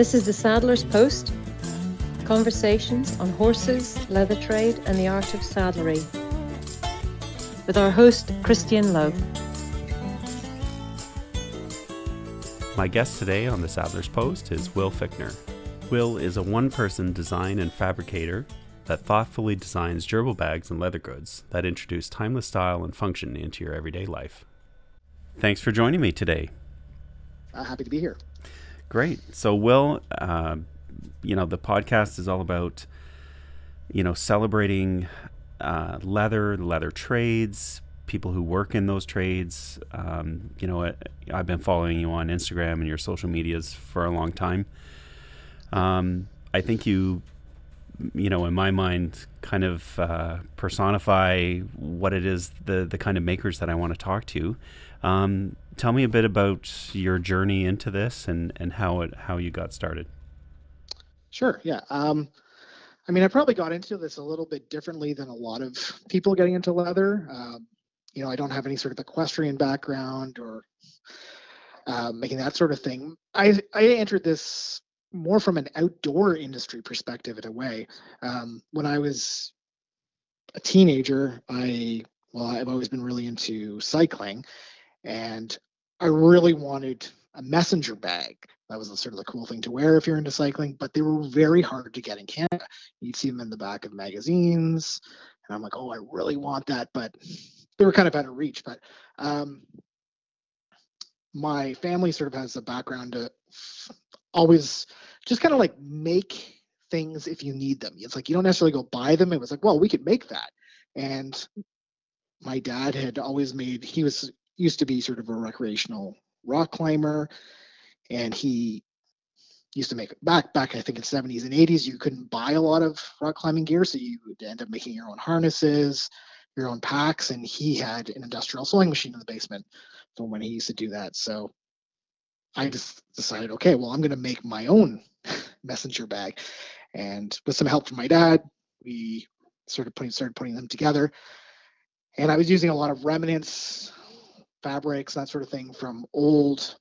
This is the Saddler's Post conversations on horses, leather trade, and the art of saddlery with our host, Christian Lowe. My guest today on the Saddler's Post is Will Ficner. Will is a one person design and fabricator that thoughtfully designs gerbil bags and leather goods that introduce timeless style and function into your everyday life. Thanks for joining me today. Uh, happy to be here. Great. So, Will, uh, you know, the podcast is all about, you know, celebrating uh, leather, leather trades, people who work in those trades. Um, you know, I've been following you on Instagram and your social medias for a long time. Um, I think you, you know, in my mind, kind of uh, personify what it is the the kind of makers that I want to talk to. Um, tell me a bit about your journey into this and and how it how you got started. Sure. Yeah. Um, I mean, I probably got into this a little bit differently than a lot of people getting into leather. Um, you know, I don't have any sort of equestrian background or uh, making that sort of thing. I I entered this more from an outdoor industry perspective in a way. Um, when I was a teenager, I well, I've always been really into cycling, and I really wanted a messenger bag. That was sort of the cool thing to wear if you're into cycling, but they were very hard to get in Canada. You'd see them in the back of magazines, and I'm like, oh, I really want that, but they were kind of out of reach. But um, my family sort of has a background to always just kind of like make things if you need them. It's like you don't necessarily go buy them. It was like, well, we could make that. And my dad had always made, he was used to be sort of a recreational rock climber and he used to make back back I think in 70s and 80s you couldn't buy a lot of rock climbing gear so you would end up making your own harnesses your own packs and he had an industrial sewing machine in the basement from when he used to do that so I just decided, okay, well, I'm going to make my own messenger bag. And with some help from my dad, we sort of putting started putting them together. And I was using a lot of remnants, fabrics, that sort of thing from old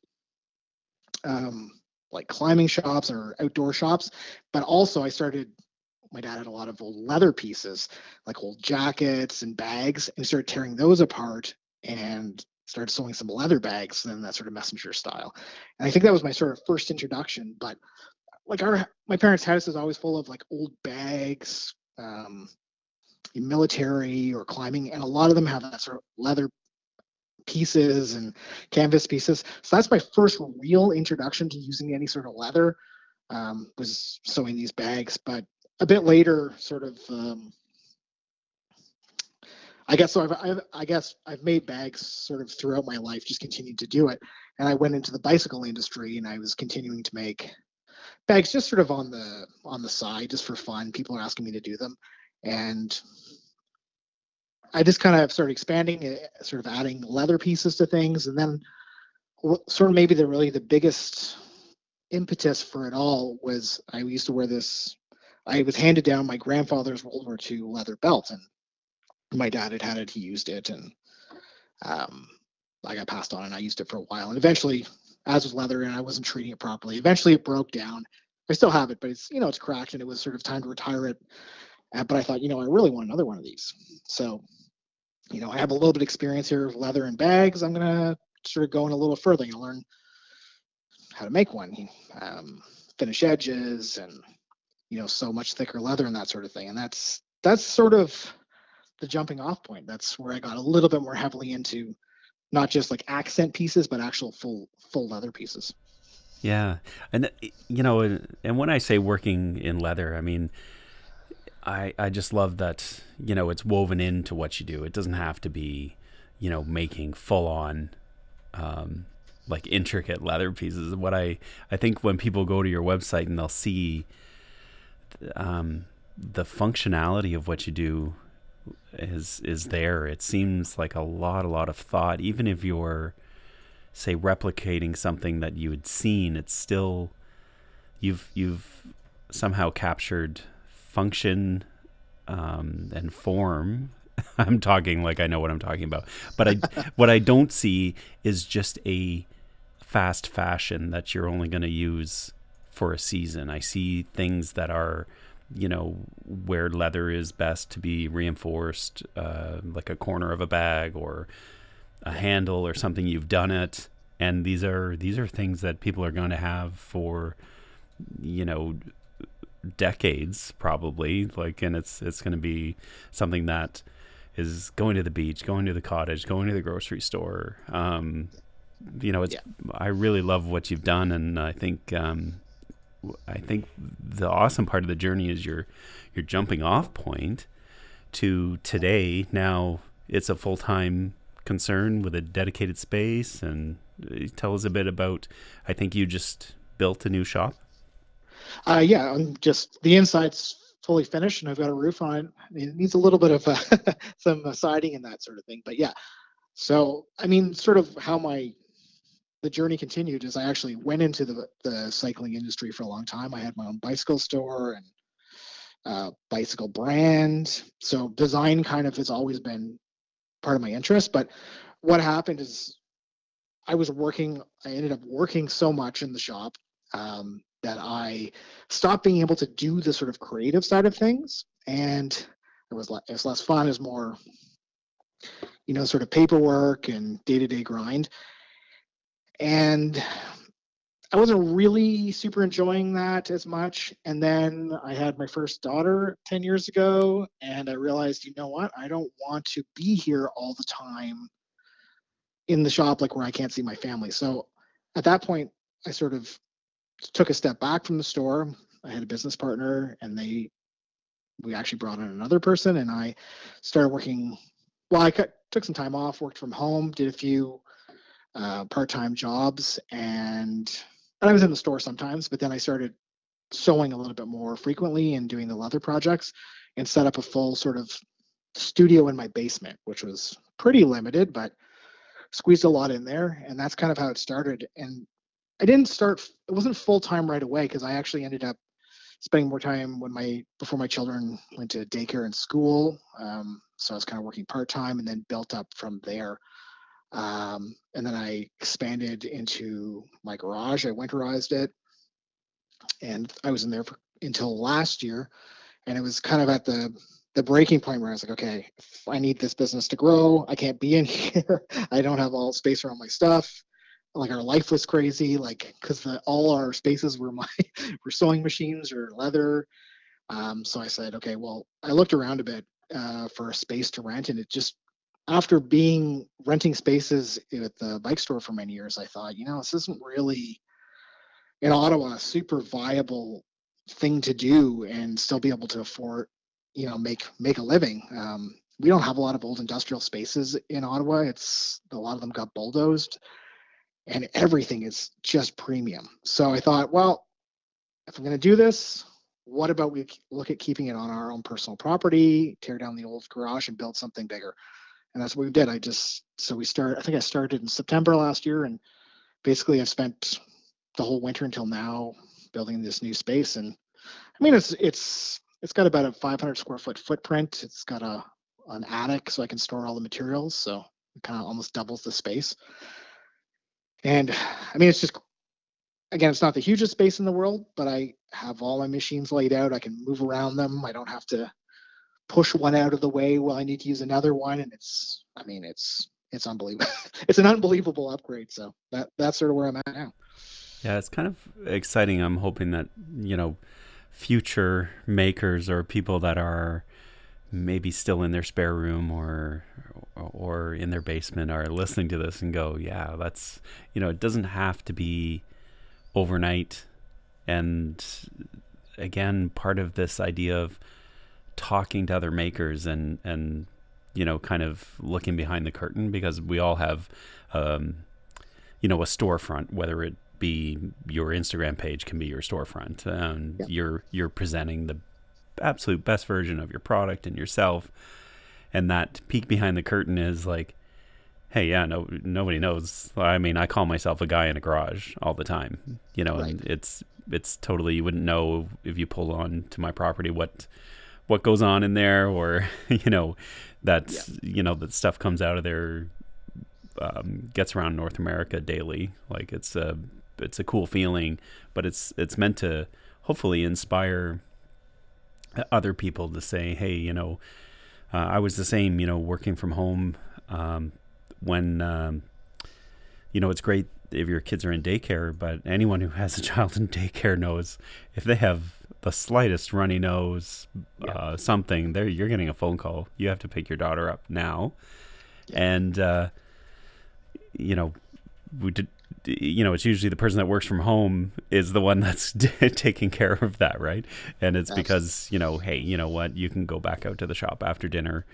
um, like climbing shops or outdoor shops. But also I started my dad had a lot of old leather pieces, like old jackets and bags, and started tearing those apart and started sewing some leather bags and that sort of messenger style. And I think that was my sort of first introduction. But like our my parents' house is always full of like old bags, um, military or climbing, and a lot of them have that sort of leather pieces and canvas pieces. So that's my first real introduction to using any sort of leather. Um, was sewing these bags, but a bit later, sort of um, I guess so. I've, I've, i guess I've made bags sort of throughout my life, just continued to do it. And I went into the bicycle industry, and I was continuing to make bags just sort of on the on the side, just for fun. People are asking me to do them, and I just kind of started expanding, it, sort of adding leather pieces to things, and then sort of maybe the really the biggest impetus for it all was I used to wear this. I was handed down my grandfather's World War II leather belt, and my dad had had it, he used it, and um, I got passed on, and I used it for a while. And eventually, as with leather, and I wasn't treating it properly. Eventually, it broke down. I still have it, but it's you know it's cracked, and it was sort of time to retire it. Uh, but I thought, you know, I really want another one of these. So, you know, I have a little bit of experience here with leather and bags. I'm gonna sort of go in a little further and learn how to make one, um, finish edges, and you know, so much thicker leather and that sort of thing. And that's that's sort of the jumping off point. That's where I got a little bit more heavily into not just like accent pieces, but actual full full leather pieces. Yeah, and you know, and when I say working in leather, I mean, I I just love that you know it's woven into what you do. It doesn't have to be, you know, making full on. Um, like intricate leather pieces. What I I think when people go to your website and they'll see um, the functionality of what you do is is there. It seems like a lot, a lot of thought. Even if you're, say, replicating something that you had seen, it's still you've you've somehow captured function um, and form. I'm talking like I know what I'm talking about, but I what I don't see is just a fast fashion that you're only going to use for a season. I see things that are, you know, where leather is best to be reinforced, uh, like a corner of a bag or a handle or something. You've done it, and these are these are things that people are going to have for, you know, decades probably. Like, and it's it's going to be something that is going to the beach, going to the cottage, going to the grocery store. Um, you know, it's yeah. I really love what you've done, and I think um, I think the awesome part of the journey is your your jumping off point to today. Now it's a full time concern with a dedicated space, and tell us a bit about. I think you just built a new shop. Uh, yeah, I'm just the inside's fully finished, and I've got a roof on it. It needs a little bit of uh, some siding and that sort of thing, but yeah. So I mean, sort of how my the journey continued is I actually went into the the cycling industry for a long time. I had my own bicycle store and uh, bicycle brand. So design kind of has always been part of my interest. But what happened is I was working. I ended up working so much in the shop um, that I stopped being able to do the sort of creative side of things, and it was less, it was less fun. It more, you know, sort of paperwork and day to day grind and I wasn't really super enjoying that as much. And then I had my first daughter 10 years ago, and I realized, you know what? I don't want to be here all the time in the shop, like where I can't see my family. So at that point, I sort of took a step back from the store. I had a business partner, and they, we actually brought in another person, and I started working. Well, I cut, took some time off, worked from home, did a few uh, part-time jobs and, and I was in the store sometimes, but then I started sewing a little bit more frequently and doing the leather projects and set up a full sort of studio in my basement, which was pretty limited, but squeezed a lot in there. And that's kind of how it started. And I didn't start, it wasn't full time right away because I actually ended up spending more time when my, before my children went to daycare and school. Um, so I was kind of working part time and then built up from there. Um, and then I expanded into my garage. I winterized it, and I was in there for, until last year. And it was kind of at the the breaking point where I was like, okay, I need this business to grow. I can't be in here. I don't have all space around my stuff. Like our life was crazy, like because all our spaces were my were sewing machines or leather. Um, so I said, okay, well, I looked around a bit uh, for a space to rent, and it just after being renting spaces at the bike store for many years, I thought, you know, this isn't really in Ottawa a super viable thing to do and still be able to afford, you know, make make a living. Um, we don't have a lot of old industrial spaces in Ottawa. It's a lot of them got bulldozed, and everything is just premium. So I thought, well, if I'm going to do this, what about we look at keeping it on our own personal property, tear down the old garage, and build something bigger? and that's what we did. I just so we started. I think I started in September last year, and basically I've spent the whole winter until now building this new space. And I mean, it's it's it's got about a 500 square foot footprint. It's got a an attic, so I can store all the materials. So it kind of almost doubles the space. And I mean, it's just again, it's not the hugest space in the world, but I have all my machines laid out. I can move around them. I don't have to push one out of the way while I need to use another one, and it's I mean it's it's unbelievable. it's an unbelievable upgrade. So that that's sort of where I'm at now. Yeah, it's kind of exciting. I'm hoping that you know future makers or people that are maybe still in their spare room or or in their basement are listening to this and go, yeah, that's you know, it doesn't have to be overnight. And again, part of this idea of talking to other makers and and you know kind of looking behind the curtain because we all have um, you know a storefront whether it be your Instagram page can be your storefront and yeah. you're you're presenting the absolute best version of your product and yourself and that peek behind the curtain is like hey yeah no nobody knows i mean i call myself a guy in a garage all the time you know right. and it's it's totally you wouldn't know if you pull on to my property what what goes on in there or you know that yeah. you know that stuff comes out of there um, gets around North America daily like it's a it's a cool feeling, but it's it's meant to hopefully inspire other people to say, hey, you know, uh, I was the same, you know, working from home um, when, um, you know, it's great if your kids are in daycare, but anyone who has a child in daycare knows if they have the slightest runny nose, yeah. uh, something, there you're getting a phone call. You have to pick your daughter up now, yeah. and uh, you know, we did. You know, it's usually the person that works from home is the one that's taking care of that, right? And it's because you know, hey, you know what? You can go back out to the shop after dinner,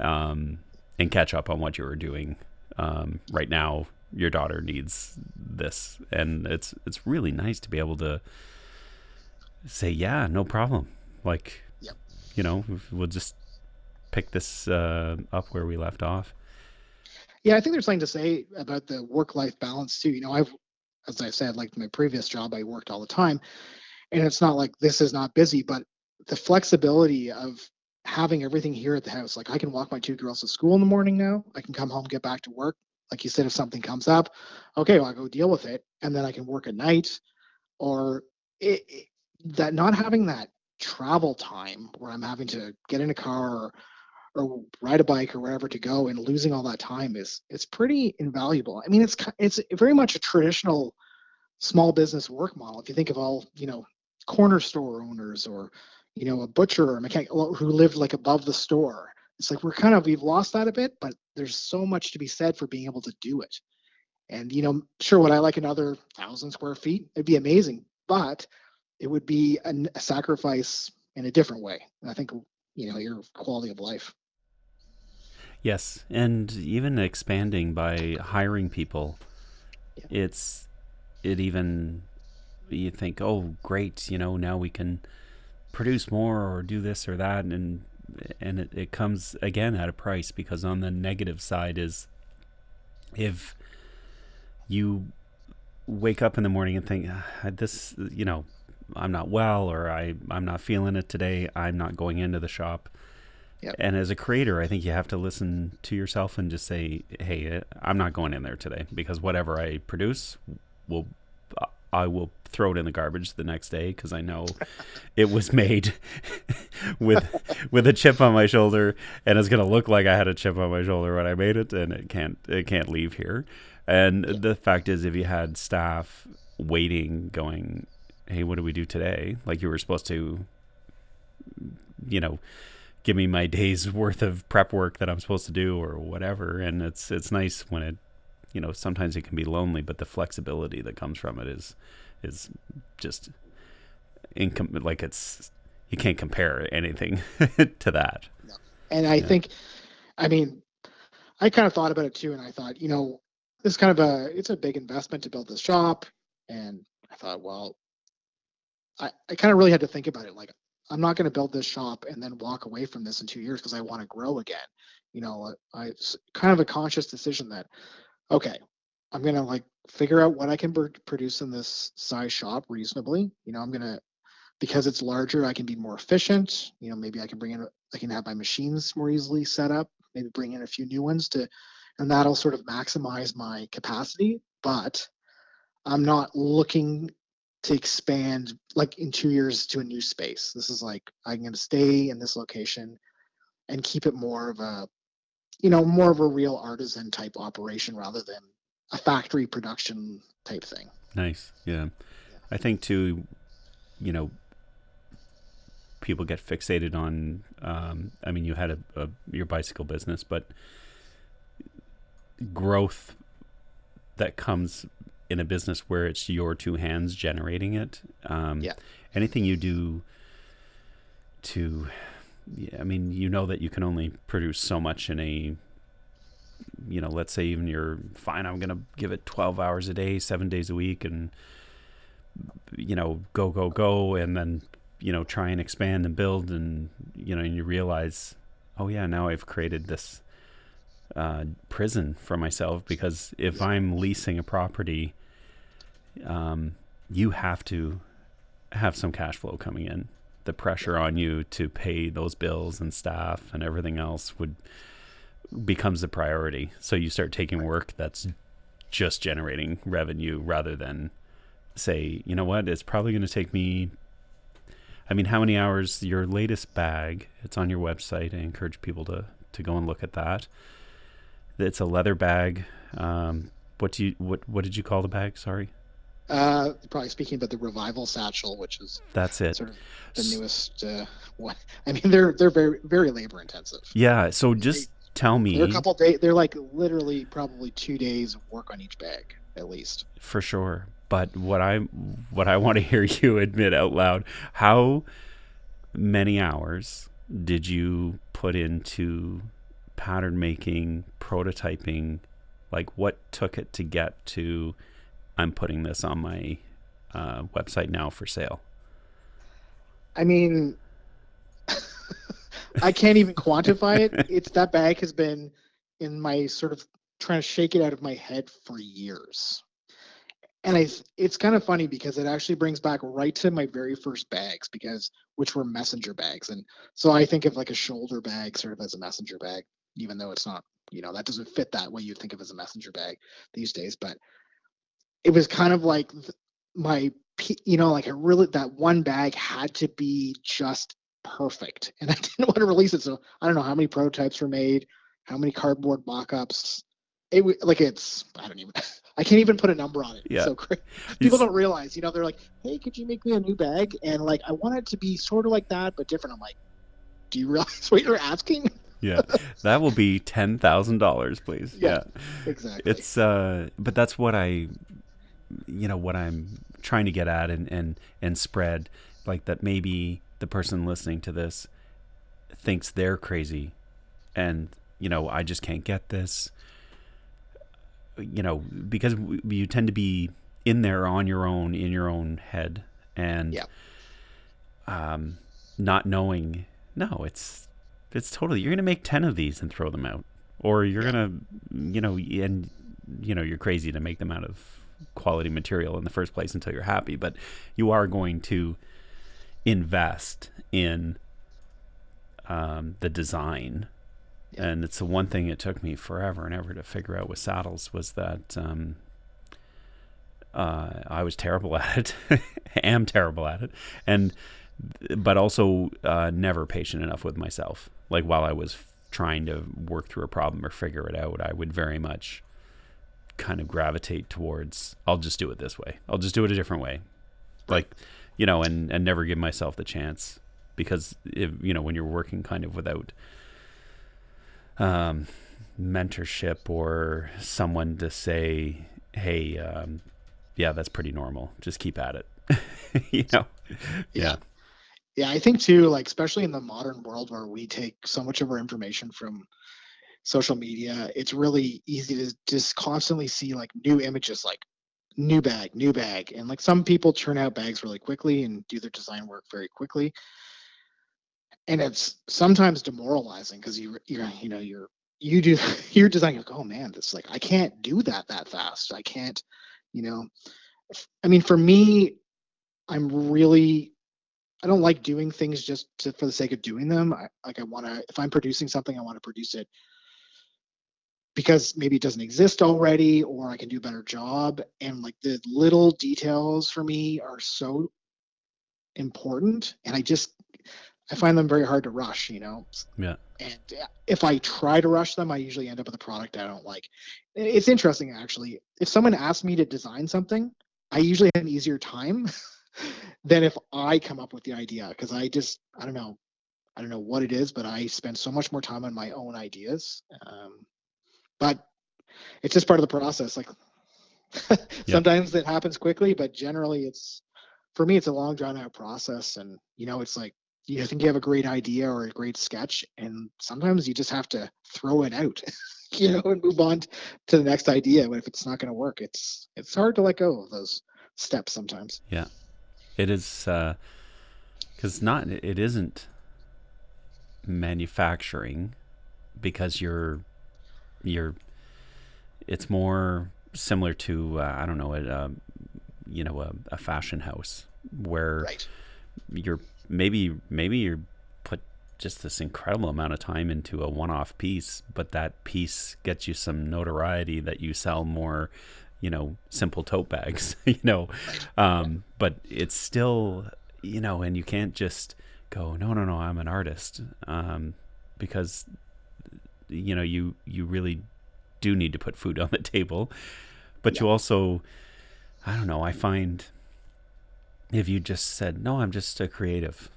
um, and catch up on what you were doing um, right now your daughter needs this and it's it's really nice to be able to say yeah no problem like yep. you know we'll just pick this uh, up where we left off yeah i think there's something to say about the work life balance too. You know i've as i said like my previous job i worked all the time and it's not like this is not busy but the flexibility of having everything here at the house like i can walk my two girls to school in the morning now i can come home get back to work like you said, if something comes up, okay, well, I go deal with it, and then I can work at night, or it, it, that not having that travel time where I'm having to get in a car or, or ride a bike or wherever to go and losing all that time is it's pretty invaluable. I mean, it's it's very much a traditional small business work model. If you think of all you know corner store owners or you know a butcher or a mechanic who lived like above the store. It's like we're kind of we've lost that a bit but there's so much to be said for being able to do it. And you know sure would i like another thousand square feet? It'd be amazing but it would be a, a sacrifice in a different way. And i think you know your quality of life yes and even expanding by hiring people yeah. it's it even you think oh great you know now we can produce more or do this or that and and it, it comes again at a price because on the negative side is if you wake up in the morning and think ah, this you know i'm not well or i i'm not feeling it today i'm not going into the shop yep. and as a creator i think you have to listen to yourself and just say hey uh, i'm not going in there today because whatever i produce will uh, I will throw it in the garbage the next day because I know it was made with with a chip on my shoulder and it's gonna look like I had a chip on my shoulder when I made it and it can't it can't leave here. And the fact is, if you had staff waiting, going, "Hey, what do we do today?" Like you were supposed to, you know, give me my day's worth of prep work that I'm supposed to do or whatever. And it's it's nice when it you know sometimes it can be lonely but the flexibility that comes from it is is just income like it's you can't compare anything to that no. and i yeah. think i mean i kind of thought about it too and i thought you know this kind of a it's a big investment to build this shop and i thought well i, I kind of really had to think about it like i'm not going to build this shop and then walk away from this in two years because i want to grow again you know uh, I, it's kind of a conscious decision that okay, I'm gonna like figure out what I can pr- produce in this size shop reasonably. You know, I'm gonna because it's larger, I can be more efficient. You know, maybe I can bring in, I can have my machines more easily set up. Maybe bring in a few new ones to, and that'll sort of maximize my capacity. But I'm not looking to expand like in two years to a new space. This is like I'm going to stay in this location and keep it more of a you know, more of a real artisan type operation rather than a factory production type thing. Nice. Yeah. yeah. I think too, you know, people get fixated on, um, I mean, you had a, a, your bicycle business, but growth that comes in a business where it's your two hands generating it. Um, yeah. Anything you do to yeah, I mean, you know that you can only produce so much in a, you know, let's say even you're fine. I'm gonna give it 12 hours a day, seven days a week, and you know, go go go, and then you know, try and expand and build, and you know, and you realize, oh yeah, now I've created this uh, prison for myself because if I'm leasing a property, um, you have to have some cash flow coming in the pressure on you to pay those bills and staff and everything else would becomes the priority. So you start taking work that's just generating revenue rather than say, you know what, it's probably going to take me. I mean, how many hours? Your latest bag. It's on your website. I encourage people to to go and look at that. It's a leather bag. Um, what do you what what did you call the bag? Sorry. Uh, probably speaking about the revival satchel, which is That's it. sort of the newest uh, one. I mean, they're they're very very labor intensive. Yeah. So just tell me They're a couple days. They're like literally probably two days of work on each bag at least. for sure. But what I what I want to hear you admit out loud, how many hours did you put into pattern making, prototyping? Like what took it to get to I'm putting this on my uh, website now for sale? I mean, I can't even quantify it. It's that bag has been in my sort of trying to shake it out of my head for years. And I, it's kind of funny because it actually brings back right to my very first bags because which were messenger bags. And so I think of like a shoulder bag sort of as a messenger bag, even though it's not, you know, that doesn't fit that way you think of as a messenger bag these days. But it was kind of like th- my you know like i really that one bag had to be just perfect and i didn't want to release it so i don't know how many prototypes were made how many cardboard mock-ups it like it's i don't even i can't even put a number on it Yeah. it's so crazy people don't realize you know they're like hey could you make me a new bag and like i want it to be sort of like that but different i'm like do you realize what you're asking Yeah, that will be ten thousand dollars, please. Yeah. exactly it's uh but that's what i you know what i'm trying to get at and and and spread like that maybe the person listening to this thinks they're crazy and you know i just can't get this you know because you tend to be in there on your own in your own head and Yeah. um not knowing no it's it's totally you're gonna make 10 of these and throw them out or you're Yeah. gonna you know and you know you're crazy to make them out of quality material in the first place until you're happy but you are going to invest in um, the design Yeah. and it's the one thing it took me forever and ever to figure out with saddles was that um, uh, I was terrible at it, am terrible at it, and but also uh, never patient enough with myself. Like while I was trying to work through a problem or figure it out, I would very much kind of gravitate towards I'll just do it this way. I'll just do it a different way. Like, you know, and and never give myself the chance because if you know when you're working kind of without um mentorship or someone to say, "Hey, um yeah, that's pretty normal. Just keep at it." you know. Yeah. Yeah, I think too, like especially in the modern world where we take so much of our information from social media, it's really easy to just constantly see like new images, like new bag, new bag, and like some people turn out bags really quickly and do their design work very quickly, and it's sometimes demoralizing because you you're you know you're you do your design, you're like, oh man, this like I can't do that that fast. I can't, you know. I mean, for me, I'm really I don't like doing things just to, for the sake of doing them. I, like I want to, if I'm producing something, I want to produce it because maybe it doesn't exist already, or I can do a better job. And like the little details for me are so important, and I just I find them very hard to rush. You know, Yeah. and uh, if I try to rush them, I usually end up with a product I don't like. It's interesting actually. If someone asks me to design something, I usually have an easier time than if I come up with the idea because I just I don't know I don't know what it is, but I spend so much more time on my own ideas. Um, but it's just part of the process. Like sometimes it happens quickly, but generally it's for me it's a long drawn out process, and you know it's like you think you have a great idea or a great sketch, and sometimes you just have to throw it out. you know and move on to the next idea but if it's not going to work it's it's hard to let go of those steps sometimes It is because not it isn't manufacturing because you're you're it's more similar to uh, I don't know a, a you know a, a fashion house where right. you're maybe maybe you're put just this incredible amount of time into a one-off piece but that piece gets you some notoriety that you sell more you know, simple tote bags, you know. Um, but it's still, you know, and you can't just go, no, no, no, I'm an artist. Um, because, you know, you, you really do need to put food on the table. But yeah. you also, I don't know, I find if you just said, no, I'm just a creative,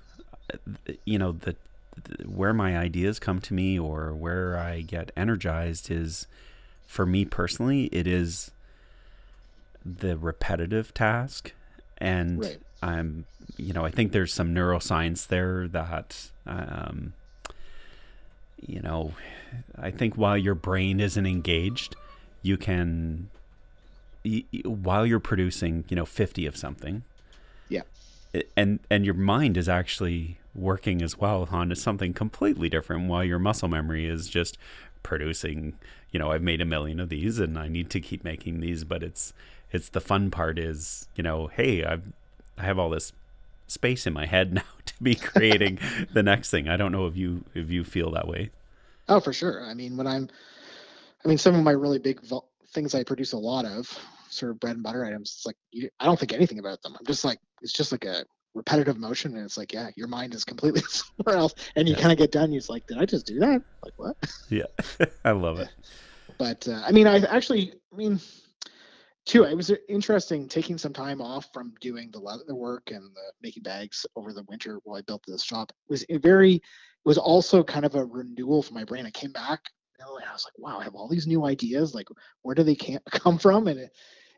you know, the, the where my ideas come to me or where I get energized is, for me personally, it is the repetitive task and right. i'm you know i think there's some neuroscience there that um, you know i think while your brain isn't engaged you can y- while you're producing you know 50 of something yeah and and your mind is actually working as well on something completely different while your muscle memory is just producing you know i've made a million of these and i need to keep making these but it's it's the fun part is you know hey I've I have all this space in my head now to be creating the next thing. I don't know if you if you feel that way. Oh, for sure. I mean, when I'm, I mean, some of my really big vo- things I produce a lot of, sort of bread and butter items. It's like you, I don't think anything about them. I'm just like it's just like a repetitive motion, and it's like yeah, your mind is completely somewhere else, and you yeah. kind of get done. You're like, did I just do that? Like what? Yeah, I love it. But uh, I mean, I actually, I mean, too it was interesting taking some time off from doing the leather work and the making bags over the winter while i built this shop. It was very it was also kind of a renewal for my brain i came back and i was like wow i have all these new ideas. Like where do they come from? And it,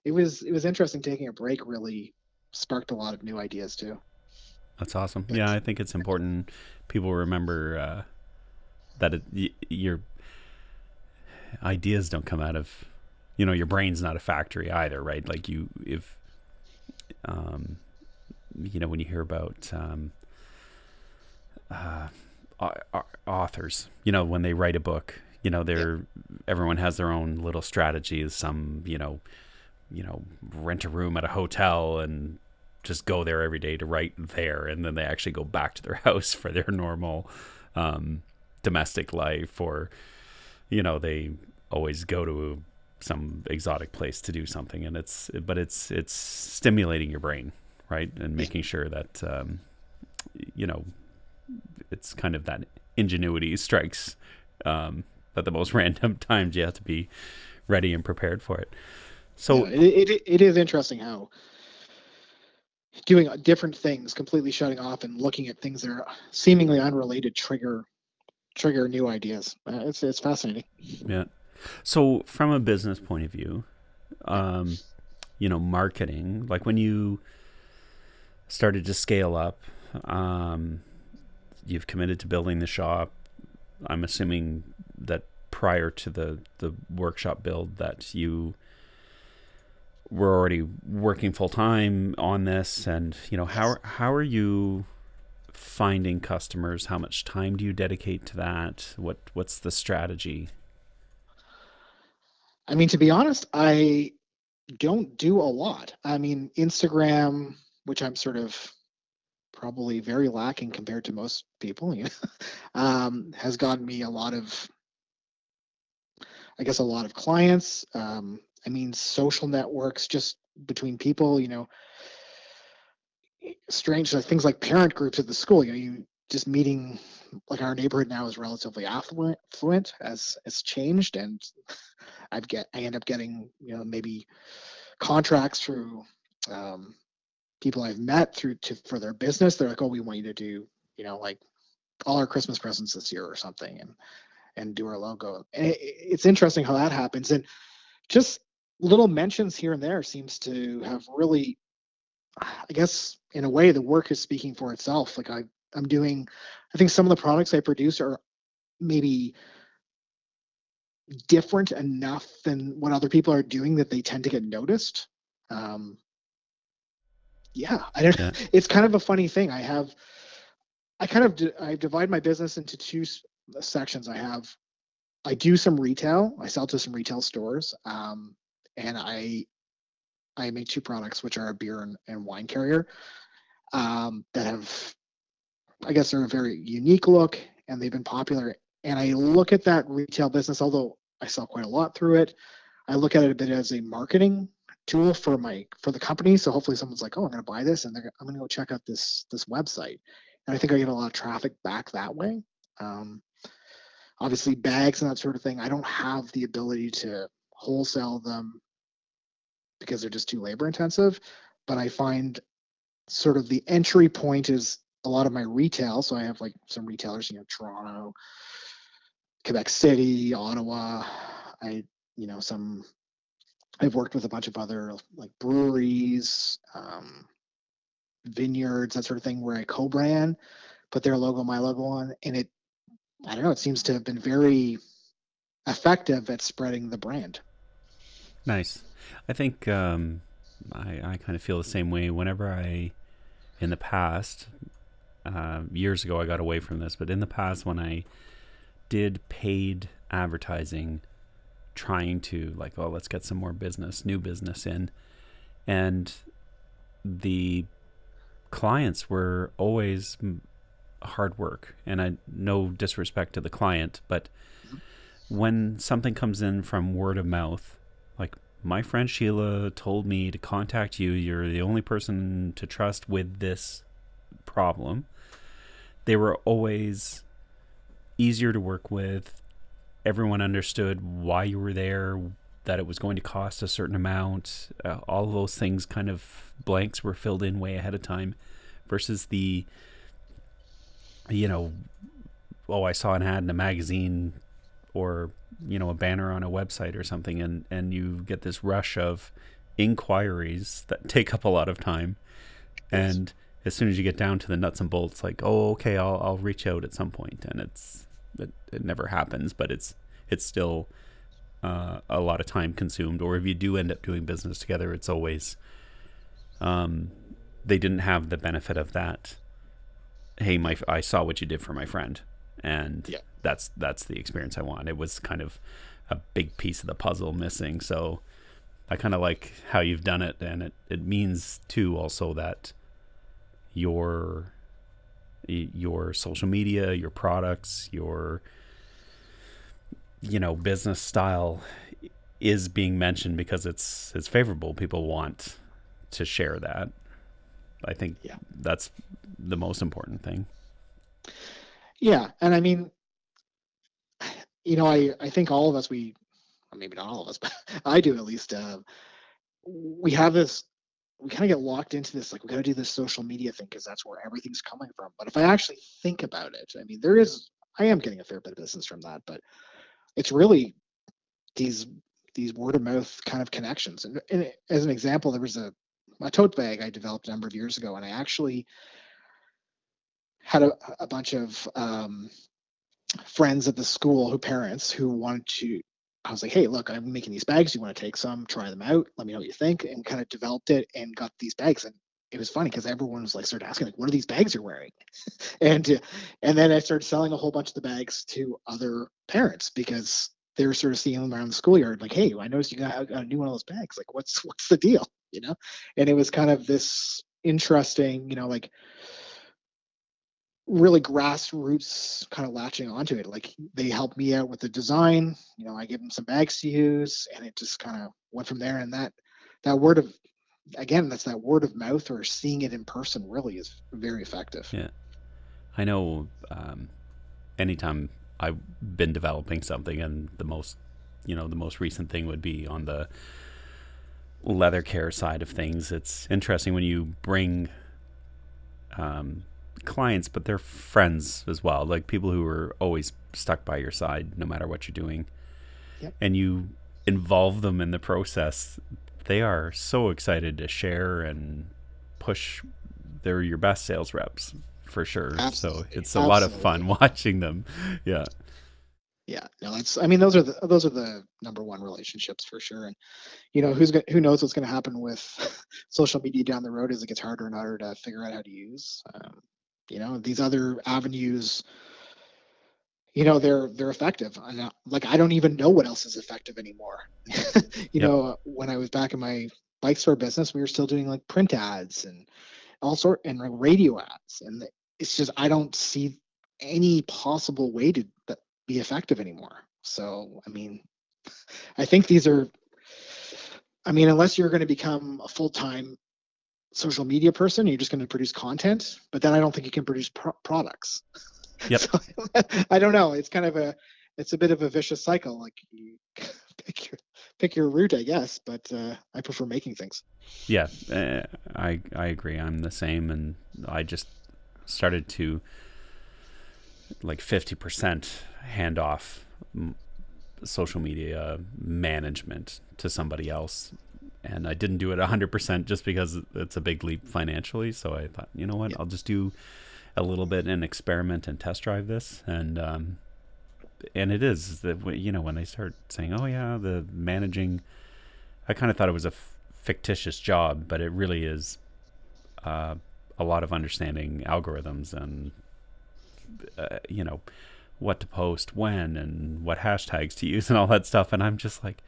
it was it was interesting taking a break really sparked a lot of new ideas too. That's awesome. Thanks. yeah i think it's important people remember uh, that it, y- your ideas don't come out of you know your brain's not a factory either right? Like you if um you know when you hear about um uh authors you know when they write a book you know they're yeah. everyone has their own little strategies. Some you know you know rent a room at a hotel and just go there every day to write there. And then they actually go back to their house for their normal um, domestic life or you know they always go to some exotic place to do something and it's but it's it's stimulating your brain right? And making sure that um, you know it's kind of that ingenuity strikes um, at the most random times you have to be ready and prepared for it. So yeah, it, it, it is interesting how doing different things completely shutting off and looking at things that are seemingly unrelated trigger trigger new ideas. Uh, it's it's fascinating. Yeah so, from a business point of view, um, you know, marketing, like when you started to scale up, um, you've committed to building the shop. I'm assuming that prior to the the workshop build, that you were already working full time on this, and you know, how how are you? finding customers how much time do you dedicate to that what what's the strategy I mean, to be honest, I don't do a lot. I mean, Instagram, which I'm sort of probably very lacking compared to most people, you know, um, has gotten me a lot of, I guess, a lot of clients. Um, I mean, social networks just between people, you know, strange things like parent groups at the school. You know, you just meeting like our neighborhood now is relatively affluent, as it's changed, and I'd get I end up getting you know maybe contracts through um, people I've met through to for their business. They're like, oh, we want you to do you know like all our Christmas presents this year or something, and and do our logo. And it, it's interesting how that happens, and just little mentions here and there seems to have really, I guess, in a way, the work is speaking for itself. Like I, I'm doing, I think some of the products I produce are maybe different enough than what other people are doing that they tend to get noticed. Um, yeah, I don't. Yeah. It's kind of a funny thing. I have, I kind of I divide my business into two sections. I have, I do some retail. I sell to some retail stores, um, and I, I make two products, which are a beer and, and wine carrier, um, that have, I guess, they're a very unique look, and they've been popular and I look at that retail business, although I sell quite a lot through it. I look at it a bit as a marketing tool for my for the company. So hopefully someone's like, oh, I'm going to buy this, and I'm going to go check out this this website, and I think I get a lot of traffic back that way. Um, obviously, bags and that sort of thing. I don't have the ability to wholesale them because they're just too labor intensive. But I find sort of the entry point is a lot of my retail. So I have like some retailers, you know, Toronto, Quebec City, Ottawa. I, you know, some I've worked with a bunch of other like breweries, um, vineyards, that sort of thing, where I co-brand, put their logo, my logo on, and it, I don't know, it seems to have been very effective at spreading the brand. Nice. I think um, I, I kind of feel the same way. Whenever I, in the past, uh, years ago, I got away from this, but in the past, when I did paid advertising, trying to like, oh, let's get some more business, new business in, and the clients were always hard work, and I no disrespect to the client, but when something comes in from word of mouth, like my friend Sheila told me to contact you. You're the only person to trust with this problem. They were always easier to work with. Everyone understood why you were there, that it was going to cost a certain amount. Uh, all of those things kind of blanks were filled in way ahead of time versus the, you know, oh, I saw an ad in a magazine or you know a banner on a website or something and and you get this rush of inquiries that take up a lot of time and as soon as you get down to the nuts and bolts like oh okay I'll I'll reach out at some point and it's it, it never happens but it's it's still uh, a lot of time consumed or if you do end up doing business together it's always um they didn't have the benefit of that hey my I saw what you did for my friend and yeah. that's that's the experience I want. It was kind of a big piece of the puzzle missing, so I kind of like how you've done it, and it it means too also that your your social media, your products, your you know business style is being mentioned because it's it's favorable. People want to share that. I think yeah. that's the most important thing. Yeah, and I mean, you know, I I think all of us we, maybe not all of us, but I do at least. Uh, we have this. We kind of get locked into this, like we got to do this social media thing because that's where everything's coming from. But if I actually think about it, I mean, there is. I am getting a fair bit of business from that, but it's really these these word of mouth kind of connections. And, and as an example, there was a a tote bag I developed a number of years ago, and I actually had a, a bunch of um, friends at the school who parents who wanted to I was like, hey, look, I'm making these bags. You want to take some, try them out, let me know what you think, and kind of developed it and got these bags. And it was funny because everyone was like, started asking, like, what are these bags you're wearing? and uh, and then I started selling a whole bunch of the bags to other parents because they were sort of seeing them around the schoolyard, like, hey, I noticed you got, got a new one of those bags. Like, what's what's the deal? You know? And it was kind of this interesting, you know, like really grassroots kind of latching onto it. Like they helped me out with the design. You know, I gave them some bags to use, and it just kind of went from there. And that that word of again, that's that word of mouth or seeing it in person really is very effective. Yeah, I know. Um, anytime I've been developing something, and the most, you know, the most recent thing would be on the leather care side of things. It's interesting when you bring um, clients, but they're friends as well, like people who are always stuck by your side no matter what you're doing. Yep. And you involve them in the process. They are so excited to share and push. They're your best sales reps for sure. Absolutely. So it's a Absolutely. lot of fun watching them. Yeah. Yeah, no, that's. I mean, those are the those are the number one relationships for sure. And you know, who's gonna, who knows what's going to happen with social media down the road as it gets harder and harder to figure out how to use. Um, you know these other avenues you know they're they're effective. And, uh, like i don't even know what else is effective anymore. You yep. know when i was back in my bike store business we were still doing like print ads and all sort and like radio ads. And it's just i don't see any possible way to be effective anymore. So i mean i think these are I mean, unless you're going to become a full time social media person, you're just going to produce content. But then I don't think you can produce pro- products. Yep. So, I don't know. It's kind of a it's a bit of a vicious cycle. Like you pick your pick your route, I guess. But uh, I prefer making things. Yeah, uh, I I agree. I'm the same, and I just started to like fifty percent hand off m- social media management to somebody else, and I didn't do it hundred percent just because it's a big leap financially. So I thought, you know what, Yeah. I'll just do a little bit and experiment and test drive this, and um, and it is that you know when they start saying, oh yeah, the managing, I kind of thought it was a f- fictitious job, but it really is uh, a lot of understanding algorithms and uh, you know what to post when and what hashtags to use and all that stuff. And I'm just like,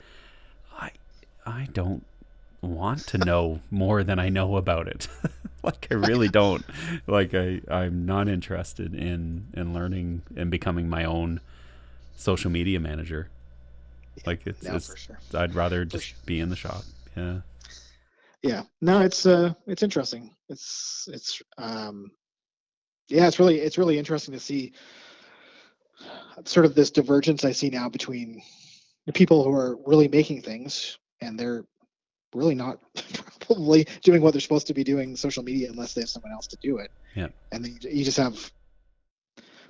I I don't want to know more than I know about it. like I really don't. Like I I'm not interested in in learning and becoming my own social media manager. Like it's, No, it's sure. I'd rather just sure. be in the shop. Yeah. Yeah. No, it's uh it's interesting. It's it's um yeah, it's really it's really interesting to see sort of this divergence I see now between the people who are really making things and they're really not probably doing what they're supposed to be doing social media unless they have someone else to do it. Yeah. And then you just have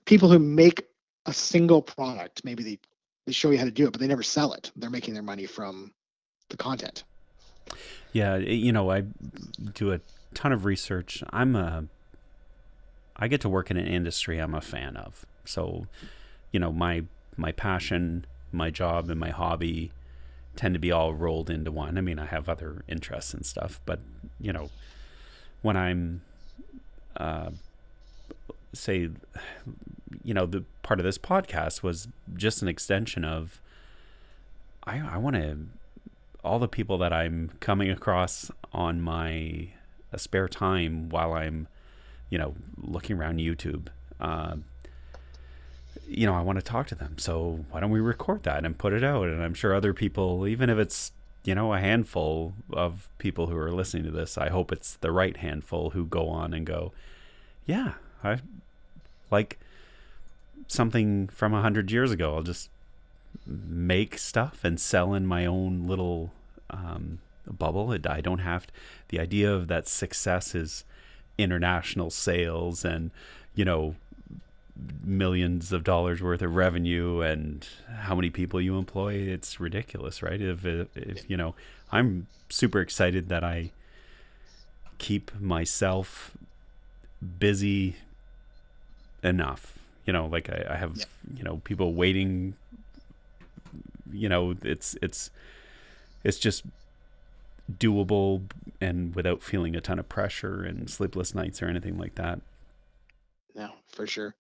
people who make a single product. Maybe they they show you how to do it, but they never sell it. They're making their money from the content. Yeah, you know, I do a ton of research. I'm a I get to work in an industry I'm a fan of. So, you know, my my passion, my job and my hobby tend to be all rolled into one. I mean, I have other interests and stuff, but you know, when I'm uh say you know, the part of this podcast was just an extension of I I want to all the people that I'm coming across on my uh, spare time while I'm, you know, looking around YouTube. Uh, you know, I want to talk to them. So why don't we record that and put it out? And I'm sure other people, even if it's, you know, a handful of people who are listening to this, I hope it's the right handful who go on and go, yeah, I like something from a hundred years ago. I'll just make stuff and sell in my own little um, bubble. I don't have the idea of that success is international sales and you know millions of dollars worth of revenue and how many people you employ. It's ridiculous, right? If, if, if you know, I'm super excited that I keep myself busy enough. You know, like I, I have, Yeah. you know, people waiting you know it's it's it's just doable and without feeling a ton of pressure and sleepless nights or anything like that No, for sure.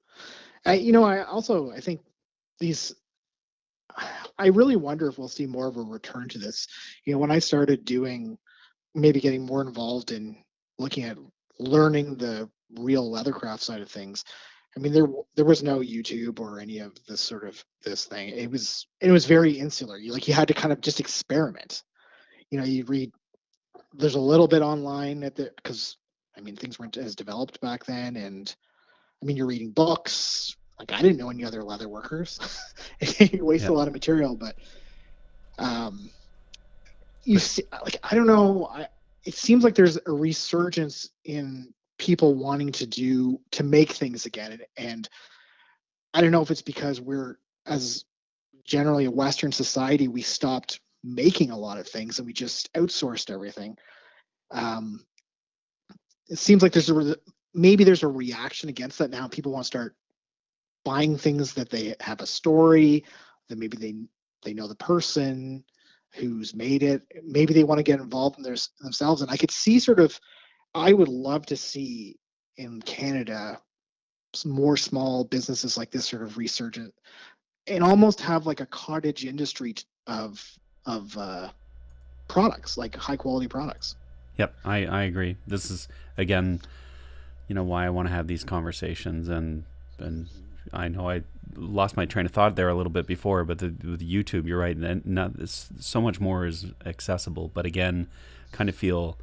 I, you know, I also I think these. I really wonder if we'll see more of a return to this. You know, when I started doing, maybe getting more involved in looking at learning the real leathercraft side of things. I mean, there there was no YouTube or any of this sort of this thing. It was it was very insular. You like you had to kind of just experiment. You know, you read. There's a little bit online at the because I mean things weren't as developed back then, and I mean, you're reading books. Like I didn't know any other leather workers. you waste Yeah. a lot of material, but um, you see, like I don't know. I, it seems like there's a resurgence in people wanting to do to make things again, and, and I don't know if it's because we're as generally a Western society, we stopped making a lot of things and we just outsourced everything. Um, it seems like there's a maybe there's a reaction against that now. People want to start buying things that they have a story, that maybe they they know the person who's made it. Maybe they want to get involved in their, themselves. And I could see sort of, I would love to see in Canada some more small businesses like this sort of resurgent and almost have like a cottage industry of of uh, products, like high quality products. Yep, I, I agree. This is again, you know, why I want to have these conversations and and I know I lost my train of thought there a little bit before, but the, with YouTube, you're right. And not this, so much more is accessible. But again, kind of feel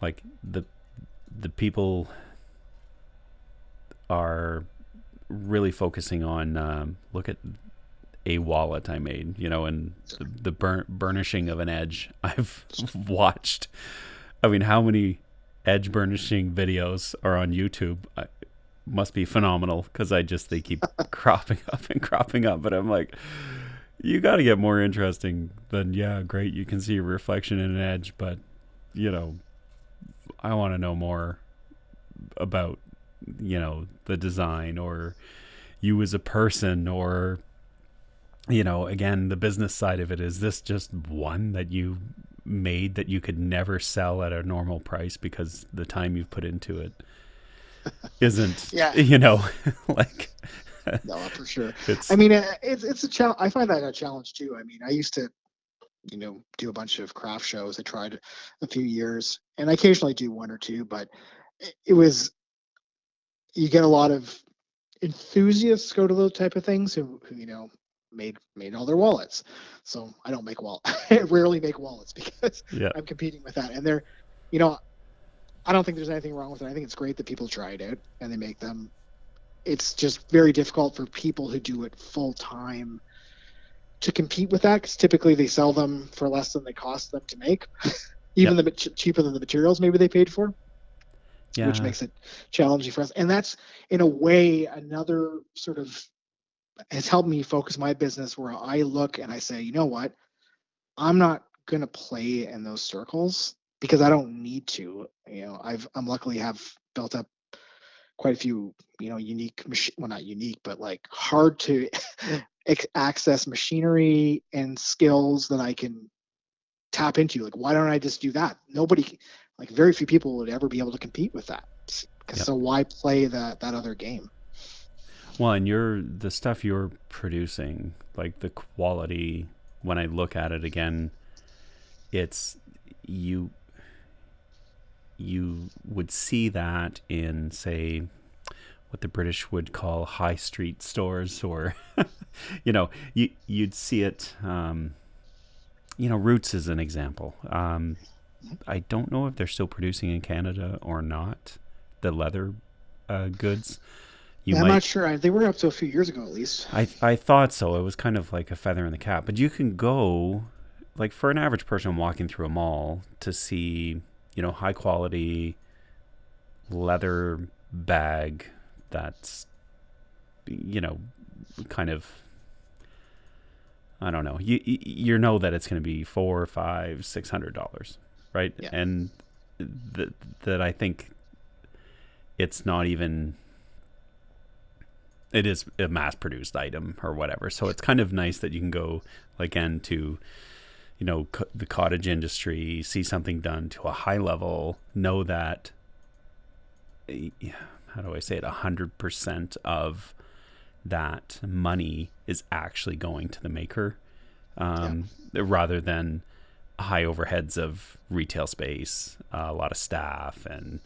like the the people are really focusing on um, look at a wallet I made, you know, and the, the burn, burnishing of an edge. I've watched. I mean, how many edge burnishing videos are on YouTube? I, must be phenomenal because I just they keep cropping up and cropping up. But I'm like, you got to get more interesting than yeah, great. You can see a reflection in an edge, but you know, I want to know more about you know the design or you as a person or you know again the business side of it is this just one that you made that you could never sell at a normal price because the time you've put into it isn't Yeah. you know like no, for sure. it's I mean, uh, it's it's a challenge. I find that a challenge too. I mean, I used to, you know, do a bunch of craft shows. I tried a few years, and I occasionally do one or two, but it, it was you get a lot of enthusiasts go to those type of things who, who you know made made all their wallets. So I don't make wallet. I rarely make wallets because yeah I'm competing with that, and they're, you know, I don't think there's anything wrong with it. I think it's great that people try it out and they make them. It's just very difficult for people who do it full time to compete with that because typically they sell them for less than they cost them to make, even the ch- cheaper than the materials maybe they paid for, yeah which makes it challenging for us. And that's in a way another sort of has helped me focus my business where I look and I say, you know what, I'm not going to play in those circles because I don't need to. You know, I've I'm luckily have built up quite a few, you know, unique mach- well not unique, but like hard to access machinery and skills that I can tap into. Like, why don't I just do that? Nobody, like, very few people would ever be able to compete with that. Yep. So why play that that other game? Well, and you're the stuff you're producing, like the quality. When I look at it again, it's you. You would see that in, say, what the British would call high street stores, or you know, you you'd see it. Um, you know, Roots is an example. Um, I don't know if they're still producing in Canada or not. The leather uh, goods. You I'm not sure. I, they were up to a few years ago, at least. I I thought so. It was kind of like a feather in the cap. But you can go, like for an average person walking through a mall to see, you know, high quality leather bag that's, you know, kind of. I don't know. You you you know that it's going to be four, five, six hundred dollars, right? Yeah. And that that I think it's not even it is a mass produced item or whatever. So it's kind of nice that you can go again to you know co- the cottage industry, see something done to a high level, know that how do I say it? A hundred percent of that money is actually going to the maker, um, rather than high overheads of retail space, uh, a lot of staff, and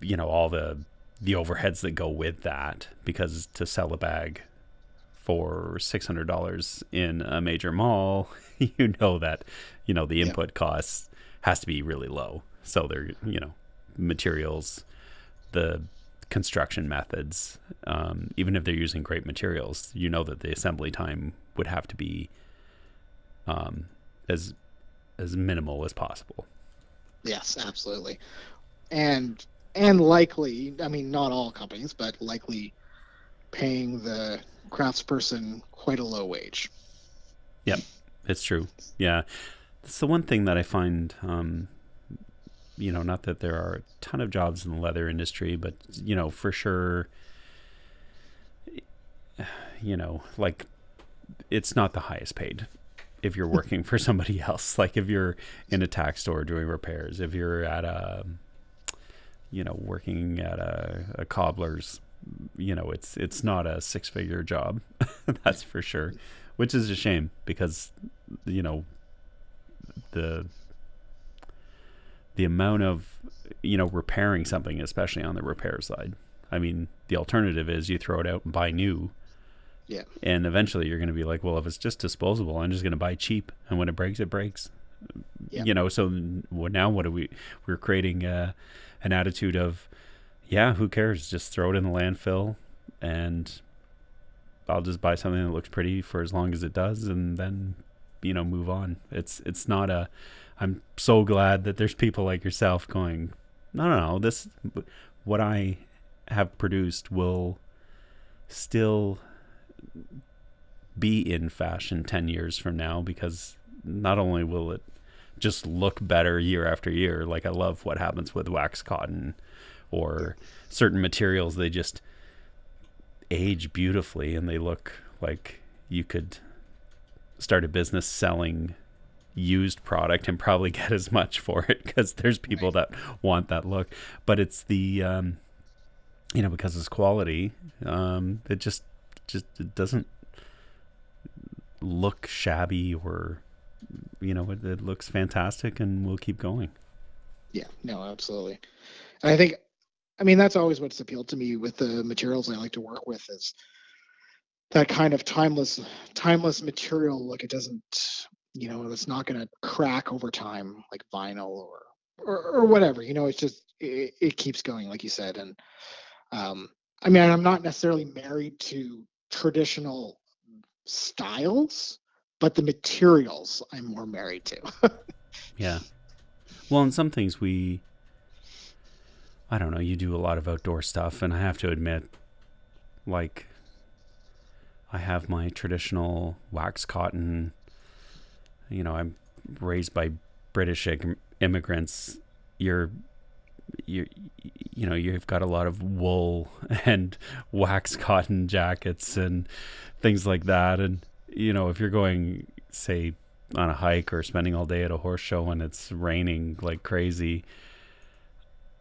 you know all the the overheads that go with that. Because to sell a bag for six hundred dollars in a major mall, you know that you know the Yeah. input costs has to be really low. So they're you know materials, the construction methods, um, even if they're using great materials, you know that the assembly time would have to be um, as as minimal as possible. Yes, absolutely. And and likely, I mean, not all companies, but likely paying the craftsperson quite a low wage. Yep, it's true. Yeah. It's the one thing that I find, um, you know, not that there are a ton of jobs in the leather industry, but, you know, for sure, you know, like it's not the highest paid if you're working for somebody else. Like if you're in a tack store doing repairs, if you're at a, you know, working at a, a cobbler's, you know, it's it's not a six figure job. That's for sure. Which is a shame because, you know, the the amount of you know repairing something, especially on the repair side, I mean, the alternative is you throw it out and buy new. Yeah. And eventually you're going to be like, well, if it's just disposable, I'm just going to buy cheap, and when it breaks, it breaks. Yeah. You know, so what now? What are we? We're creating uh, an attitude of, yeah, who cares? Just throw it in the landfill, and I'll just buy something that looks pretty for as long as it does, and then you know move on. It's it's not a. I'm so glad that there's people like yourself going, no, no, no. This what I have produced will still be in fashion 10 years from now because not only will it just look better year after year. Like i love what happens with wax cotton or certain materials. They just age beautifully and they look like you could start a business selling used product and probably get as much for it because there's people that want that look. But it's the um, you know because it's quality um, it just just it doesn't look shabby or you know it, it looks fantastic and we'll keep going Yeah, no, absolutely. And I think, I mean, that's always what's appealed to me with the materials I like to work with is that kind of timeless, timeless material. Like it doesn't, you know, it's not going to crack over time like vinyl or, or, or whatever, you know, it's just, it, it keeps going, like you said. And, um, I mean, I'm not necessarily married to traditional styles, but the materials I'm more married to. Yeah. Well, in some things we I don't know, you do a lot of outdoor stuff and I have to admit like I have my traditional wax cotton you know, I'm raised by British immigrants. You're you you know, you've got a lot of wool and wax cotton jackets and things like that and you know, if you're going say on a hike or spending all day at a horse show and it's raining like crazy,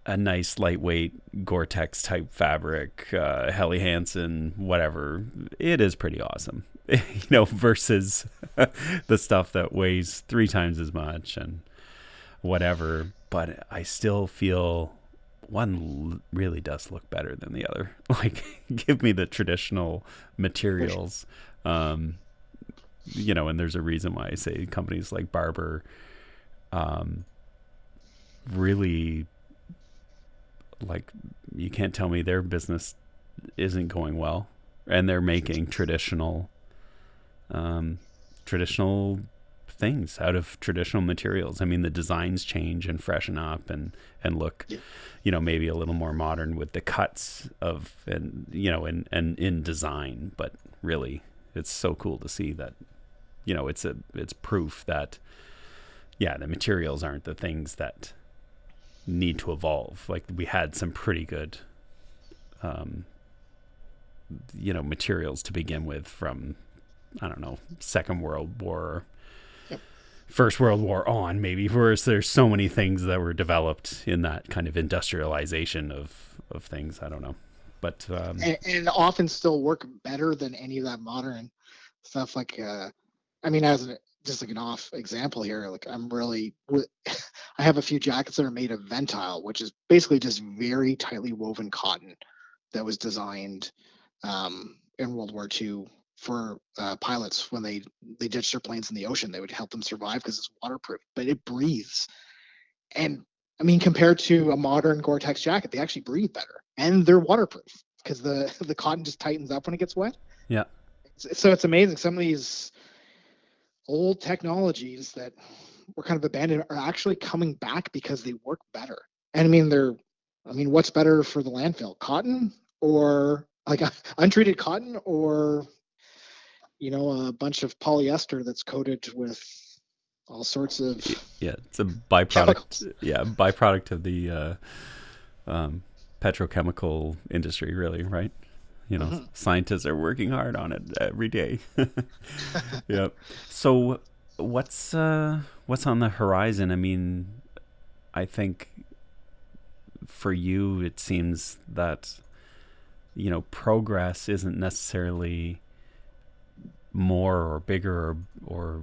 a nice lightweight Gore-Tex type fabric, uh, Helly Hansen, whatever, it is pretty awesome. you know, versus the stuff that weighs three times as much and whatever. But I still feel one really does look better than the other. Like, give me the traditional materials. Um, you know, and there's a reason why I say companies like Barbour um, really like you can't tell me their business isn't going well and they're making traditional um, traditional things out of traditional materials. I mean, the designs change and freshen up and and look, Yeah. you know, maybe a little more modern with the cuts of and you know and and in design. But really, it's so cool to see that, you know, it's a it's proof that, yeah, the materials aren't the things that need to evolve. Like we had some pretty good, um, you know, materials to begin with from, I don't know, Second World War, Yep. First World War on, maybe. Whereas there's so many things that were developed in that kind of industrialization of of things. I don't know, but um, and, and often still work better than any of that modern stuff. Like, uh, I mean, as an, just like an off example here, like I'm really, I have a few jackets that are made of Ventile, which is basically just very tightly woven cotton that was designed um, in World War II for uh, pilots when they they ditched their planes in the ocean. They would help them survive because it's waterproof, but it breathes. And I mean, compared to a modern Gore-Tex jacket, they actually breathe better and they're waterproof because the the cotton just tightens up when it gets wet. Yeah. So it's amazing. Some of these old technologies that were kind of abandoned are actually coming back because they work better. And I mean, they're, I mean, what's better for the landfill, cotton or like untreated cotton or, you know, a bunch of polyester that's coated with all sorts of yeah, it's a byproduct. Chemicals. Yeah, byproduct of the uh, um, petrochemical industry, really, right? You know, Mhm. scientists are working hard on it every day. yep. So, what's uh, what's on the horizon? I mean, I think for you, it seems that you know progress isn't necessarily more or bigger or or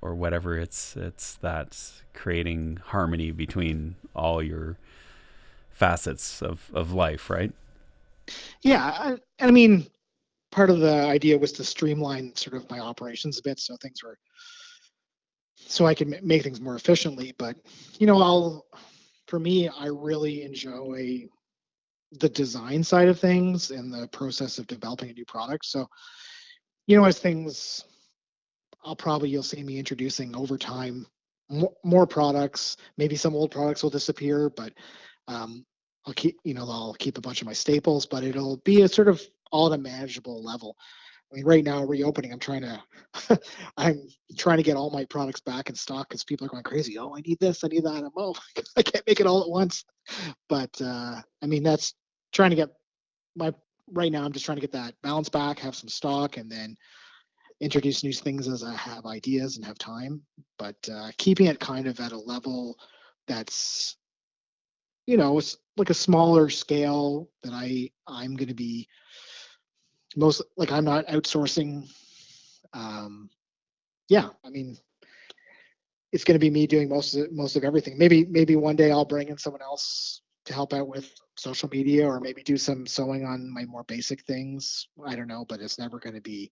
or whatever it's it's that creating harmony between all your facets of of life right Yeah, I, I mean, part of the idea was to streamline sort of my operations a bit, so things were so I can make things more efficiently. But you know, I'll for me, I really enjoy the design side of things and the process of developing a new product. So, you know, as things, I'll probably you'll see me introducing over time more, more products. Maybe some old products will disappear, but um, I'll keep you know I'll keep a bunch of my staples, but it'll be a sort of all at a manageable level. I mean, right now reopening, I'm trying to, I'm trying to get all my products back in stock because people are going crazy. Oh, I need this, I need that. I'm oh, I can't make it all at once. But uh, I mean, that's trying to get my right now. I'm just trying to get that balance back, have some stock, and then introduce new things as I have ideas and have time. But uh, keeping it kind of at a level that's, you know, it's like a smaller scale that I I'm going to be most like I'm not outsourcing. Um, yeah, I mean, it's going to be me doing most of most of everything. Maybe maybe one day I'll bring in someone else to help out with social media, or maybe do some sewing on my more basic things. I don't know, but it's never going to be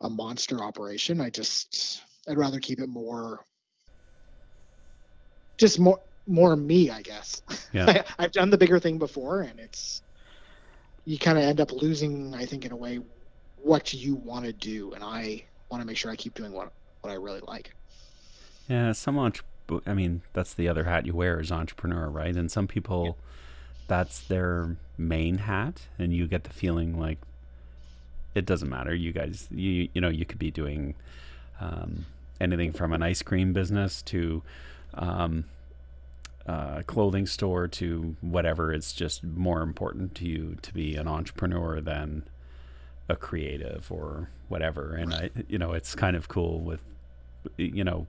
a monster operation. I just I'd rather keep it more, just more more me, I guess. Yeah. I, I've done the bigger thing before, and it's you kind of end up losing, I think, in a way, what you want to do, and I want to make sure I keep doing what what I really like. Yeah, some entre- I mean, that's the other hat you wear as entrepreneur, right? And some people, yeah. that's their main hat, and you get the feeling like it doesn't matter. You guys, you you know, you could be doing um, anything from an ice cream business to um, uh, clothing store to whatever. It's just more important to you to be an entrepreneur than a creative or whatever. And I, you know, it's kind of cool with, you know,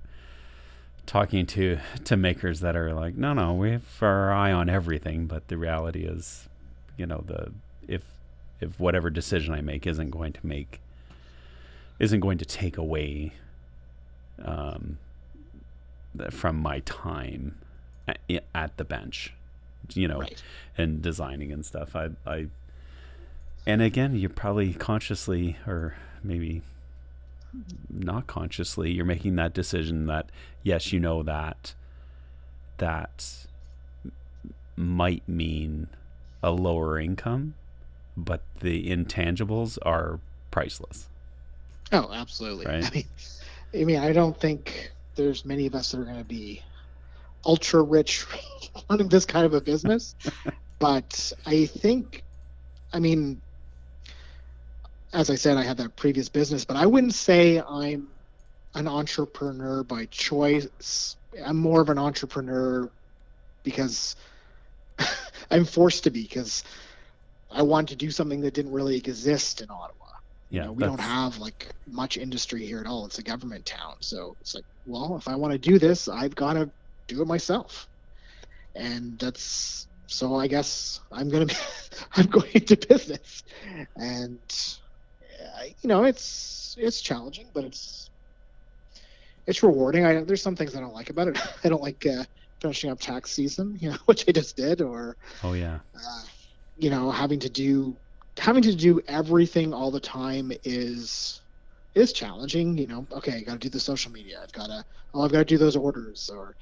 talking to to makers that are like, no, no, we have our eye on everything, but the reality is, you know, the if if whatever decision I make isn't going to make isn't going to take away um, from my time at the bench, you know, right. and designing and stuff. I, I, and again, you're probably consciously or maybe not consciously, you're making that decision that yes, you know that that might mean a lower income, but the intangibles are priceless. Oh, absolutely. Right? I mean, I mean, I don't think there's many of us that are going to be ultra rich running this kind of a business. but I think, I mean, as I said, I had that previous business, but I wouldn't say I'm an entrepreneur by choice. I'm more of an entrepreneur because I'm forced to be because I want to do something that didn't really exist in Ottawa. Yeah, you know, we don't have like much industry here at all. It's a government town, so it's like, well, if I want to do this, I've got to do it myself. And that's so I guess I'm gonna be I'm going into business, and you know it's it's challenging, but it's it's rewarding. I there's some things I don't like about it. I don't like uh, finishing up tax season, you know, which I just did, or oh yeah, uh, you know, having to do having to do everything all the time is is challenging. You know, okay, I got to do the social media. I've got to oh, I've got to do those orders, or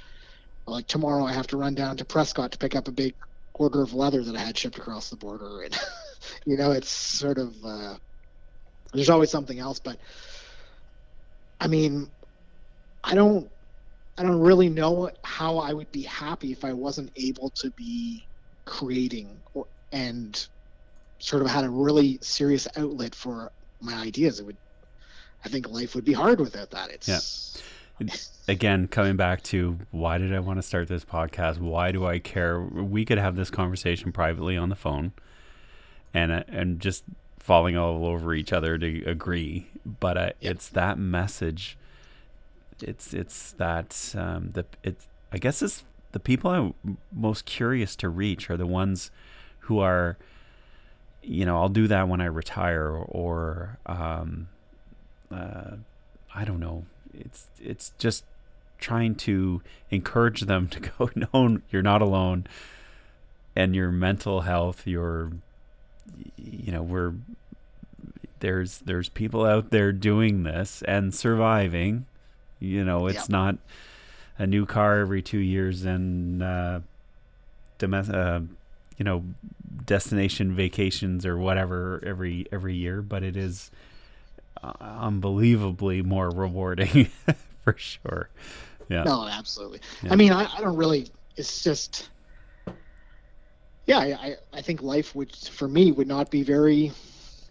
like tomorrow I have to run down to Prescott to pick up a big order of leather that I had shipped across the border, and you know it's sort of uh, there's always something else. But I mean, I don't I don't really know how I would be happy if I wasn't able to be creating or, and sort of had a really serious outlet for my ideas. It would I think life would be hard without that. It's yeah again coming back to why did i want to start this podcast? Why do i care? We could have this conversation privately on the phone and uh, and just falling all over each other to agree but uh, it's that message. It's it's that um, the it's i guess it's the people i'm most curious to reach are the ones who are you know i'll do that when i retire or um, uh, i don't know it's it's just trying to encourage them to go no you're not alone and your mental health your you know we're there's there's people out there doing this and surviving. You know, it's Yep. not a new car every two years and uh, domestic, uh, you know, destination vacations or whatever every every year, but it is Uh, unbelievably more rewarding for sure. Yeah. No, absolutely. Yeah. I mean, I, I don't really. It's just, yeah. I, I I think life would for me would not be very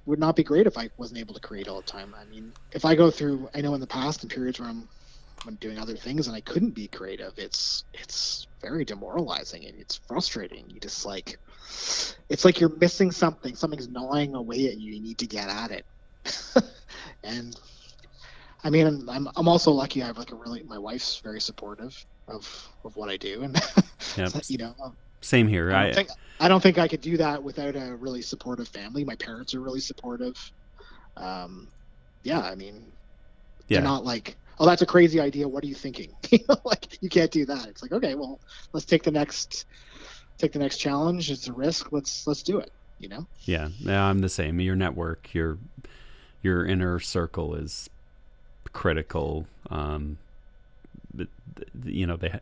would not be great if I wasn't able to create all the time. I mean, if I go through, I know in the past in periods where I'm when doing other things and I couldn't be creative, it's it's very demoralizing and it's frustrating. You just like it's like you're missing something. Something's gnawing away at you. You need to get at it. and I mean, I'm, I'm also lucky. I have like a really my wife's very supportive of of what I do, and Yep. you know, Same here. I I, don't, think, I don't think I could do that without a really supportive family. My parents are really supportive. Um, yeah, I mean, yeah. they're not like, oh, that's a crazy idea. What are you thinking? You know, like you can't do that. It's like, okay, well, let's take the next take the next challenge. It's a risk. Let's let's do it. You know. Yeah, yeah, I'm the same. Your network, your your inner circle is critical. Um, you know, they,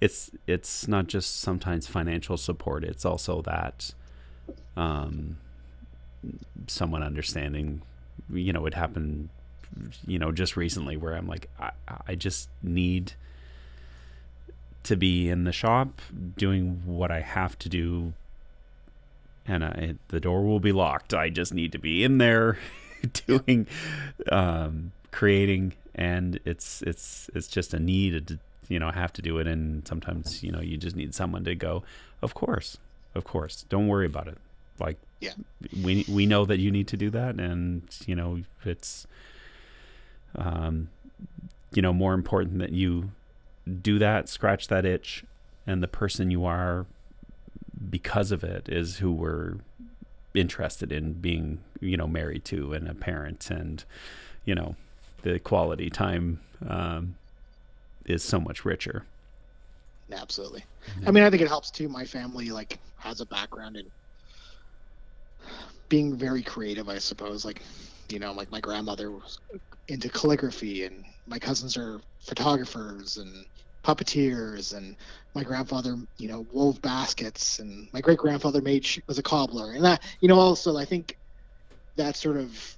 it's it's not just sometimes financial support. It's also that, um, someone understanding. You know, it happened. You know, just recently where I'm like, I I just need to be in the shop doing what I have to do and I, the door will be locked. I just need to be in there doing, um, creating, and it's it's it's just a need. To, you know, have to do it, and sometimes you know you just need someone to go. Of course, of course, don't worry about it. Like, Yeah. we we know that you need to do that, and you know it's, um, you know, more important that you do that, scratch that itch, and the person you are because of it is who we're interested in being, you know, married to and a parent and, you know, the quality time um, is so much richer. Absolutely. Yeah. I mean, I think it helps too. My family like has a background in being very creative, I suppose. Like, you know, like my grandmother was into calligraphy, and my cousins are photographers and puppeteers, and my grandfather, you know, wove baskets, and my great grandfather made was a cobbler, and that, you know, also I think that sort of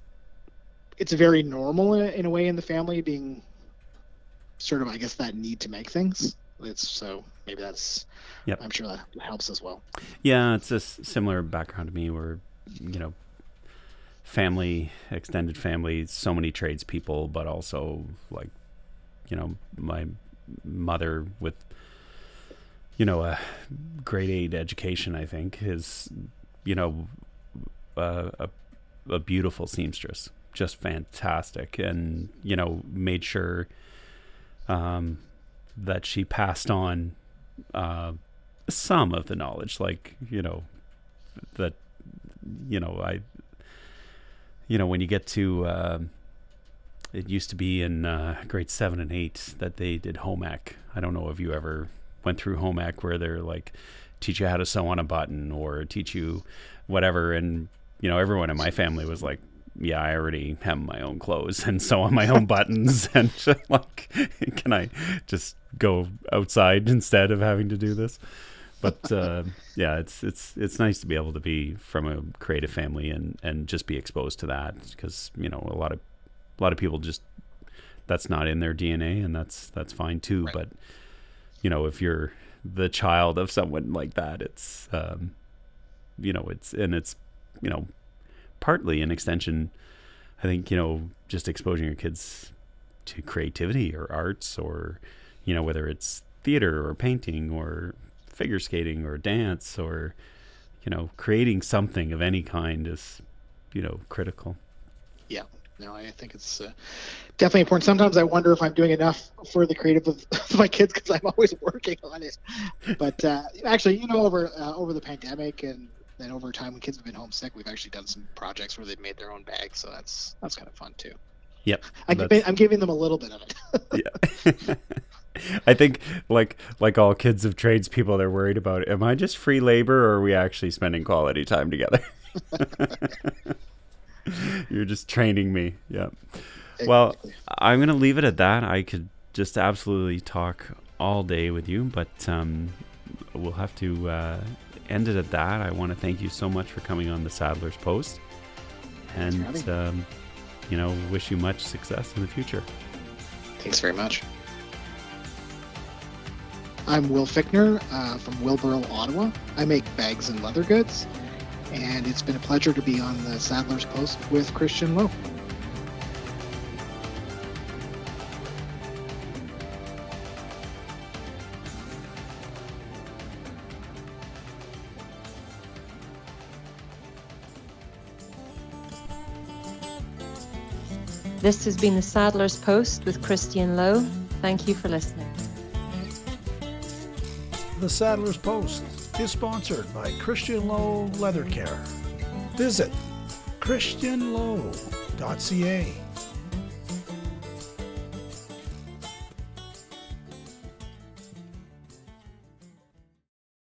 it's very normal in, in a way in the family being sort of I guess that need to make things. It's so maybe that's Yep. I'm sure that helps as well. Yeah, it's a similar background to me where, you know, family, extended family, so many tradespeople, but also like, you know, my mother with, you know, a grade eight education, I think, is, you know, a, a, a beautiful seamstress, just fantastic. And, you know, made sure um, that she passed on uh, some of the knowledge, like, you know, that, you know, I, you know, when you get to, um it used to be in uh, grade seven and eight that they did home ec. I don't know if you ever went through home ec where they're like, teach you how to sew on a button or teach you whatever. And, you know, everyone in my family was like, yeah, I already hem my own clothes and sew on my own buttons. And like, can I just go outside instead of having to do this? But uh, yeah, it's it's it's nice to be able to be from a creative family and and just be exposed to that because you know a lot of a lot of people just that's not in their DNA and that's that's fine too. Right. But you know, if you're the child of someone like that, it's um, you know, it's and it's you know, partly an extension. I think you know, just exposing your kids to creativity or arts or you know, whether it's theater or painting or figure skating or dance or you know, creating something of any kind is you know critical. Yeah no, I think it's uh, definitely important. Sometimes I wonder if I'm doing enough for the creative of, my kids because I'm always working on it. But uh, actually, you know, over uh, over the pandemic and then over time when kids have been homesick, we've actually done some projects where they've made their own bags. So that's that's kind of fun too. Yep. I, i'm giving them a little bit of it. yeah. I think like like all kids of tradespeople, they're worried about am I just free labor or are we actually spending quality time together? You're just training me. Yeah. Well, I'm going to leave it at that. I could just absolutely talk all day with you, but um, we'll have to uh, end it at that. I want to thank you so much for coming on the Saddler's Post, and um, you know, wish you much success in the future. Thanks very much. I'm Will Ficner uh, from Wilboro, Ottawa. I make bags and leather goods, and it's been a pleasure to be on the Saddler's Post with Christian Lowe. This has been the Saddler's Post with Christian Lowe. Thank you for listening. The Saddler's Post is sponsored by Christian Lowe Leather Care. Visit christianlowe.ca